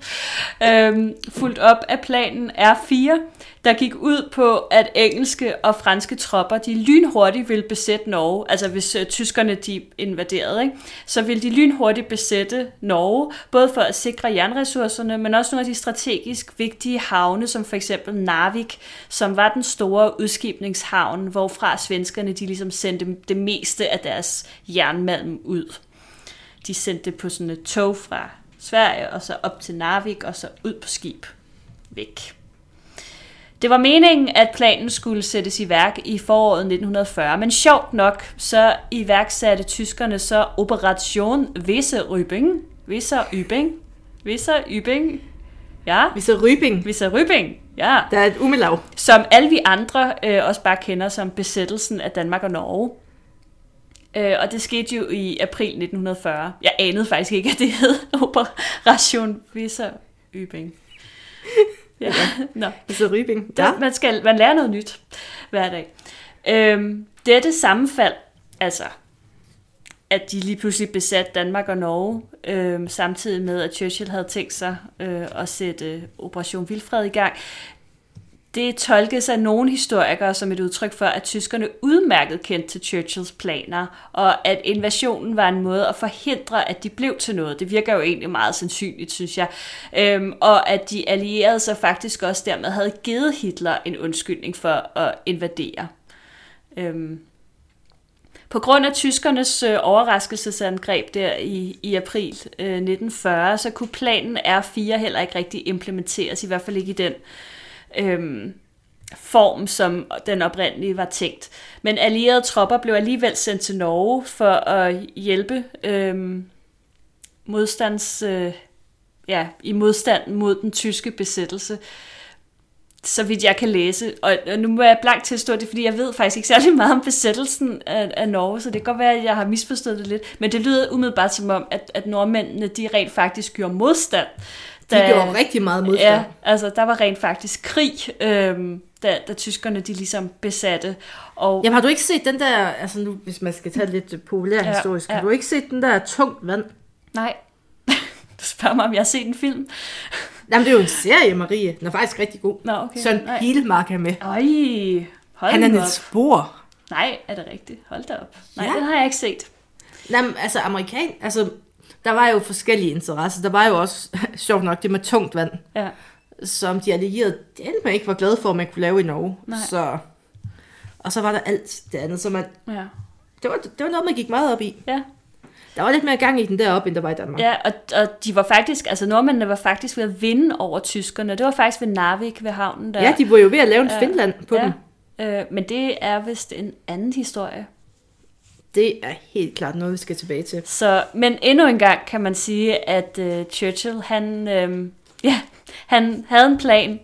øhm, fuldt op af planen R4, der gik ud på, at engelske og franske tropper, de lynhurtigt ville besætte Norge, altså hvis øh, tyskerne de invaderede, ikke? så ville de lynhurtigt besætte Norge, både for at sikre jernressourcerne, men også nogle af de strategisk vigtige havne, som for eksempel Narvik, som var den store udskibningshavn, hvorfra svenskerne de ligesom sendte det meste af deres jernmalm ud. De sendte det på sådan et tog fra Sverige, og så op til Narvik, og så ud på skib. Væk. Det var meningen, at planen skulle sættes i værk i foråret 1940, men sjovt nok, så iværksatte tyskerne så Operation Weserübing. Weserübing? Weserübing? Ja, Vi så Rybing, Weserübing. Ja, der er et umelav. som alle vi andre øh, også bare kender som besættelsen af Danmark og Norge. Øh, og det skete jo i april 1940. Jeg anede faktisk ikke, at det hed [LAUGHS] Operation Weserübing. Ja, [LAUGHS] nå. Så Rybing. Ja. Man, skal, man lærer noget nyt hver dag. Øhm, dette sammenfald, altså at de lige pludselig besatte Danmark og Norge, øhm, samtidig med, at Churchill havde tænkt sig øh, at sætte Operation Vilfred i gang, det tolkes af nogle historikere som et udtryk for, at tyskerne udmærket kendte til Churchills planer, og at invasionen var en måde at forhindre, at de blev til noget. Det virker jo egentlig meget sandsynligt, synes jeg. Øhm, og at de allierede sig faktisk også dermed havde givet Hitler en undskyldning for at invadere. Øhm, på grund af tyskernes øh, overraskelsesangreb der i, i april øh, 1940, så kunne planen R4 heller ikke rigtig implementeres, i hvert fald ikke i den øhm, form, som den oprindelige var tænkt. Men allierede tropper blev alligevel sendt til Norge for at hjælpe øhm, modstands, øh, ja, i modstand mod den tyske besættelse så vidt jeg kan læse. Og nu må jeg blankt tilstå det, fordi jeg ved faktisk ikke særlig meget om besættelsen af, af Norge, så det kan godt være, at jeg har misforstået det lidt. Men det lyder umiddelbart som om, at, at nordmændene de rent faktisk gjorde modstand. Da, de gjorde rigtig meget modstand. Ja, altså der var rent faktisk krig, øhm, da, da tyskerne de ligesom besatte. Og, Jamen har du ikke set den der, altså nu hvis man skal tage lidt populær historisk, ja, ja. har du ikke set den der tungt vand? Nej, [LAUGHS] du spørger mig, om jeg har set en film. Jamen, det er jo en serie, Marie. Den er faktisk rigtig god. Nå, okay. Søren Pilemark er med. Øj, hold Han er op. et spor. Nej, er det rigtigt? Hold da op. Nej, Ja. den har jeg ikke set. Jamen, altså amerikan, altså, der var jo forskellige interesser. Der var jo også, [LAUGHS] sjovt nok, det med tungt vand, Ja. som de allierede det man ikke var glade for, at man kunne lave i Norge. Nej. Så, og så var der alt det andet, så man, Ja. det, var, det var noget, man gik meget op i. Ja. Der var lidt mere gang i den deroppe, end der var i Danmark. Ja, og, og de var faktisk, altså nordmændene var faktisk ved at vinde over tyskerne. Det var faktisk ved Narvik ved havnen der. ja de var jo ved at lave en Ja. Finland på ja. dem. Øh, men det er vist en anden historie. Det er helt klart noget, vi skal tilbage til. Så, men endnu en gang kan man sige, at øh, Churchill, han, øh, [LAUGHS] ja, han havde en plan,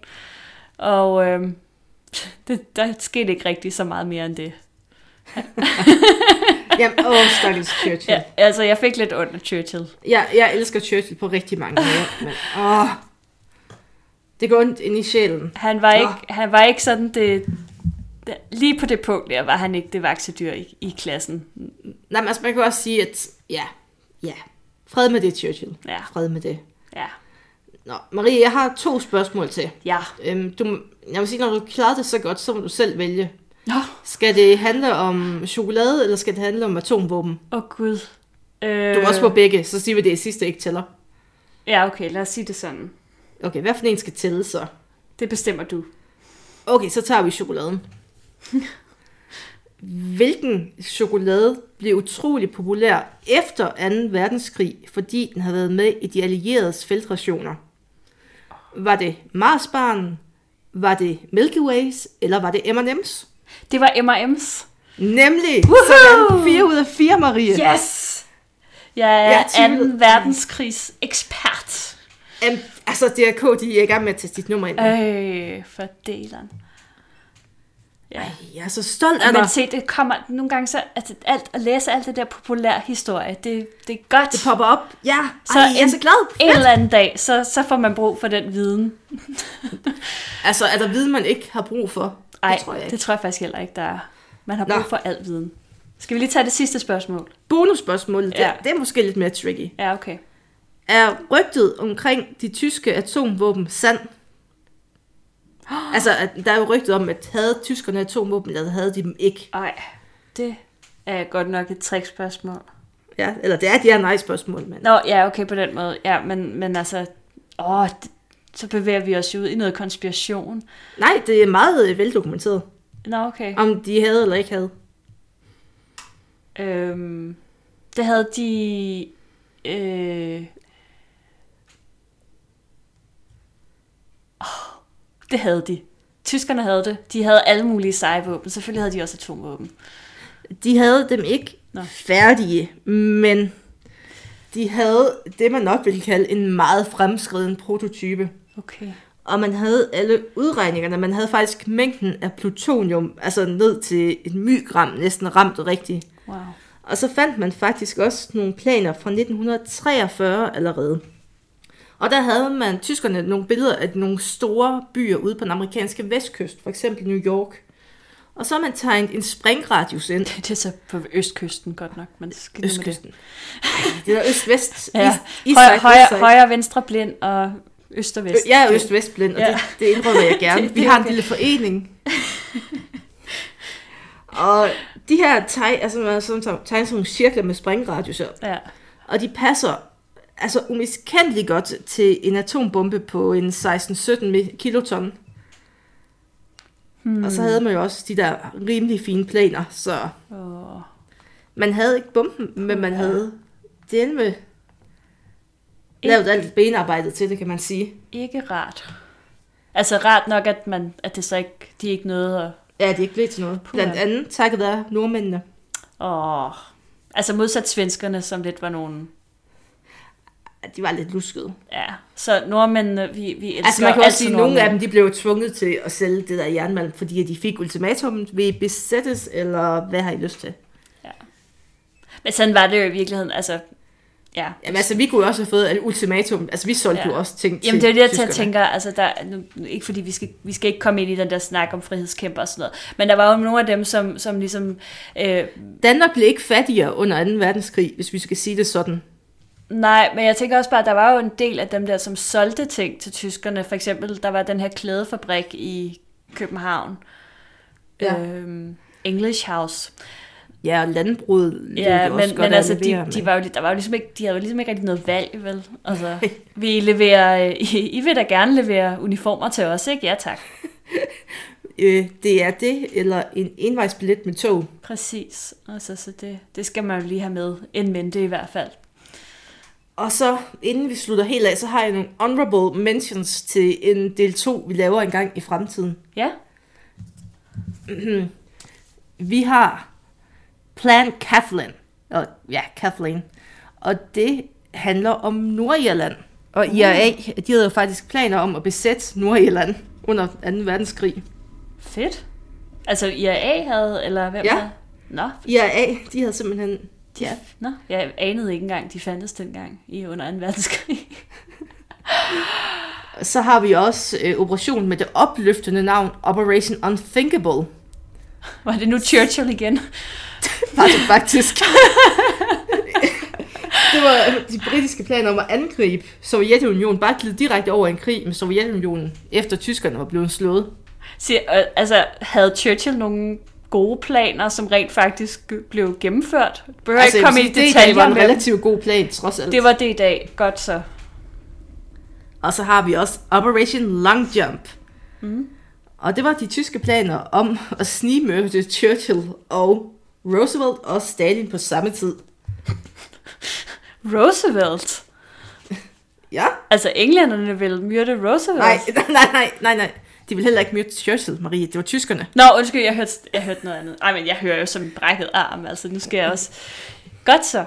og øh, [LAUGHS] det, der skete ikke rigtig så meget mere end det. [LAUGHS] Jamen, åh, stakkels Churchill. Ja, altså, jeg fik lidt ondt af Churchill. Jeg, jeg elsker Churchill på rigtig mange måder, men åh, det går ondt ind i sjælen. Han var ikke, han var ikke sådan det... Lige på det punkt der var han ikke det vaksedyr i, i klassen. Nej, men altså, man kan også sige, at ja, ja, fred med det, Churchill. Ja. Fred med det. Ja. Nå, Marie, jeg har to spørgsmål til. Ja. Øhm, du, jeg vil sige, når du klarer det så godt, så må du selv vælge. Nå. Skal det handle om chokolade, eller skal det handle om atomvåben? Åh, oh, Gud. Øh, Du må også på begge, så siger vi, det sidste ikke tæller. Ja, okay, lad os sige det sådan. Okay, hvad for en skal tælle så? Det bestemmer du. Okay, så tager vi chokoladen. Hvilken chokolade blev utrolig populær efter 2. verdenskrig, fordi den havde været med i de allieredes feltrationer? Var det Marsbarn, var det Milky Ways, eller var det M&M's? Det var M&M's. Nemlig! Woohoo! Sådan 4 ud af 4, Marie. Yes! Jeg er Jeg. 2. verdenskrigs ekspert. Um, altså, DRK, de er i gang med at tage dit nummer ind. Øh, for deleren. Ja. Ej, jeg er så stolt af dig. Men se, det kommer nogle gange så, at alt, at læse alt det der populær historie, det, det er godt. Det popper op. Ja, Så Ej, jeg er en- så glad. en eller anden dag, så, så får man brug for den viden. [LAUGHS] Altså, er der viden, man ikke har brug for? Nej, det tror jeg ikke. det tror jeg faktisk heller ikke, der er. Man har Nå. brug for al viden. Skal vi lige tage det sidste spørgsmål? Bonusspørgsmålet, ja. det, det er måske lidt mere tricky. Ja, okay. Er rygtet omkring de tyske atomvåben sand? [GASPS] Altså, der er jo rygtet om, at havde tyskerne atomvåben, eller havde de dem ikke. Ej, det er godt nok et trickspørgsmål. Ja, eller det er et ja-nej-spørgsmål, men... Nå, ja, okay, på den måde. Ja, men, men altså, åh, så bevæger vi os jo ud i noget konspiration. Nej, det er meget øh, veldokumenteret, Nå, okay. om de havde eller ikke havde. Øhm, det havde de... Øh, det havde de. Tyskerne havde det. De havde alle mulige seje våben. Selvfølgelig havde de også atomvåben. De havde dem ikke Nå. Færdige, men de havde det, man nok ville kalde en meget fremskreden prototype. Okay. Og man havde alle udregningerne. Man havde faktisk mængden af plutonium, altså ned til et mygram, næsten ramt rigtigt. Wow. Og så fandt man faktisk også nogle planer fra 1943 allerede. Og der havde man tyskerne nogle billeder af nogle store byer ude på den amerikanske vestkyst, for eksempel New York. Og så har man tegnet en springradius ind. [LAUGHS] Det er så på østkysten godt nok. Man skal Østkysten. Ej, det er øst-vest. [LAUGHS] Ja. East- east Højre, højre, højre, venstre blind og øst og vest. Jeg er øst-vest-blind, og Ja. det, det indrømmer jeg [LAUGHS] gerne. Det- det Vi har en lille forening. og de her teg, altså, man har sådan, tegnet sådan nogle cirkler med springradiuser, Ja. og de passer altså umiskendeligt godt til en atombombe på en 16-17 mi- kiloton. Hmm. Og så havde man jo også de der rimelig fine planer, så Åh. man havde ikke bomben, men man havde den med lavet alt benarbejdet til det, kan man sige. Ikke rart. Altså rart nok, at, man, at det så ikke, de ikke nåede at... Ja, det er ikke blevet til noget. Blandt andet takket være nordmændene. Åh. Altså modsat svenskerne, som lidt var nogle... de var lidt luskede. Ja, så nordmændene, vi, vi elsker Altså man kan også sige, at nogle af dem de blev tvunget til at sælge det der jernmalm, fordi de fik ultimatum, vil I besættes, eller hvad har I lyst til? Men sådan var det jo i virkeligheden, altså... Ja. Jamen altså, vi kunne jo også have fået et ultimatum. Altså, vi solgte Ja. ja. jo også ting Jamen det er det, jeg tænker, altså der, nu, ikke fordi vi skal, vi skal ikke komme ind i den der snak om frihedskæmper og sådan noget, men der var jo nogle af dem, som, som ligesom, øh, Danmark blev ikke fattigere under 2. verdenskrig, hvis vi skal sige det sådan. Nej, men jeg tænker også bare, at der var jo en del af dem der, som solgte ting til tyskerne, for eksempel, der var den her klædefabrik i København, Ja. øhm, English House, Ja, og landbruget Ja, men, men altså, de, de, var jo, der var jo ligesom ikke, de havde jo ligesom ikke rigtig noget valg, vel? Altså, [LAUGHS] vi leverer, øh, I, I vil da gerne levere uniformer til os, ikke? Ja, tak. [LAUGHS] Øh, det er det, eller en envejsbillet med tog. Præcis. Altså, så det, det skal man jo lige have med en mente i hvert fald. Og så, inden vi slutter helt af, så har jeg nogle honorable mentions til en del 2, vi laver en gang i fremtiden. Ja, [CLEARS THROAT] Vi har Plan Kathleen. Og, ja, Kathleen. Og det handler om Nordirland. Og IRA, de havde jo faktisk planer om at besætte Nordirland under 2. verdenskrig. fedt. Altså, IRA havde, eller hvem Ja. havde? Nå, IRA, de havde simpelthen... ja. Nå, jeg anede ikke engang, de fandtes dengang i under 2. verdenskrig. [LAUGHS] Så har vi også øh, operationen med det opløftende navn Operation Unthinkable. Var det nu Churchill igen? [LAUGHS] Var det faktisk. [LAUGHS] det var de britiske planer om at angribe Sovjetunionen, bare glide direkte over en krig med Sovjetunionen, efter tyskerne var blevet slået. Så, øh, altså, havde Churchill nogle gode planer, som rent faktisk blev gennemført? Behøver altså, ikke komme i det, det, detaljer var en relativt god plan, trods alt. Det var det i dag. Godt så. Og så har vi også Operation Long Jump. Mm. Og det var de tyske planer om at snigmørte Churchill og Roosevelt og Stalin på samme tid. Roosevelt. Ja? Altså, englænderne ville myrde Roosevelt. [LAUGHS] Nej, nej, nej, nej, nej. De ville heller ikke myrde Churchill, Marie. Det var tyskerne. Nå, undskyld, jeg hørte, jeg hørte noget andet. Ej, men jeg hører jo som en brækket arm, altså nu skal jeg også... Godt så.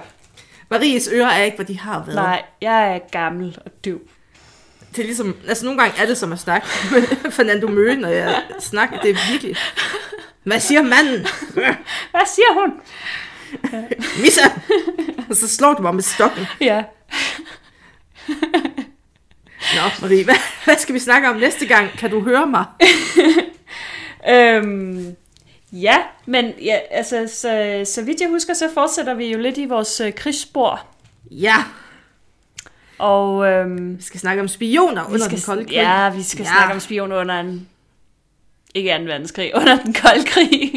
Maries ører er ikke, hvad de har været. Nej, jeg er gammel og døv. Det er ligesom, altså nogle gange er det som at snakke med [LAUGHS] Fernando Møge, når jeg snakker. Det er virkelig... Hvad siger manden? [LAUGHS] Hvad siger hun? Missa! Og så slår du mig med stokken. Ja. Nå, Marie, hvad, hvad skal vi snakke om næste gang? Kan du høre mig? [LAUGHS] Øhm, ja, men ja, altså, så, så vidt jeg husker, så fortsætter vi jo lidt i vores øh, krigsspor. Ja, Og øhm, vi skal snakke om spioner under skal, den kolde krig. Ja, vi skal Ja. snakke om spioner under en... Ikke 2. verdenskrig, [LAUGHS] under den kolde krig.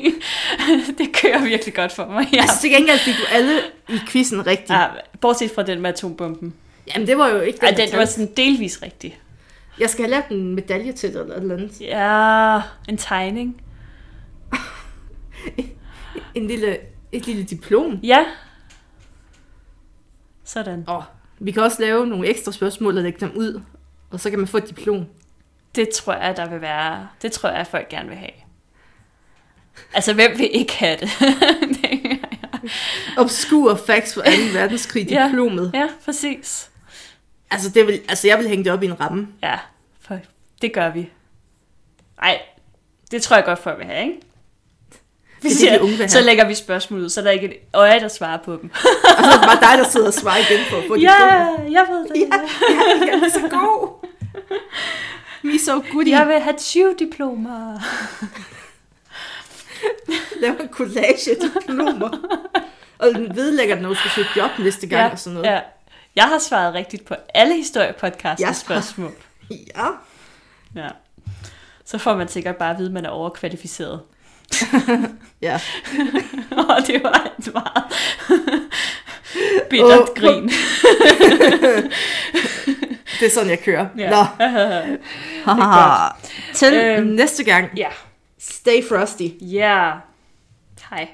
[LAUGHS] det kører virkelig godt for mig. Ja. Altså til gengæld fik du alle i quizzen rigtigt. Ja, bortset fra den med atombomben. Jamen det var jo ikke den, Ej, den var sådan delvis rigtig. Jeg skal have lavet en medalje til dig eller et eller andet. Ja, en tegning. [LAUGHS] En lille, et lille diplom. Ja. Sådan. Og vi kan også lave nogle ekstra spørgsmål og lægge dem ud. Og så kan man få et diplom. Det tror jeg, der vil være... Det tror jeg, folk gerne vil have. Altså, hvem vil ikke have det? [LAUGHS] Obscure facts for 2. verdenskrig, Ja. diplomet. ja, præcis. Altså, det vil, altså, jeg vil hænge det op i en ramme. Ja, for det gør vi. Nej, det tror jeg godt, folk vil have, ikke? Vi det, siger, de unge så lægger vi spørgsmål ud, så der er ikke et øje, der svarer på dem. [LAUGHS] Og så er det bare dig, der sidder og svarer igen at få ja, diplomet. jeg ved det. Ja, ja, jeg er så god. Me so goodie. Jeg vil have 20 diplomer. Laver en collage af diplomer. Og den vedlægger den, når du skal søge job næste gang og sådan noget. Ja. Jeg har svaret rigtigt på alle historiepodcastens Jeg spørgsmål. [LAUGHS] Ja. Ja. Så får man sikkert bare at vide, at man er overkvalificeret. Ja. [LAUGHS] Og det var et meget [LAUGHS] bittert Åh, grin. Det er sådan, jeg kører. Ja. Nå. Til Øhm. næste gang. ja. Stay frosty. Ja. Hej.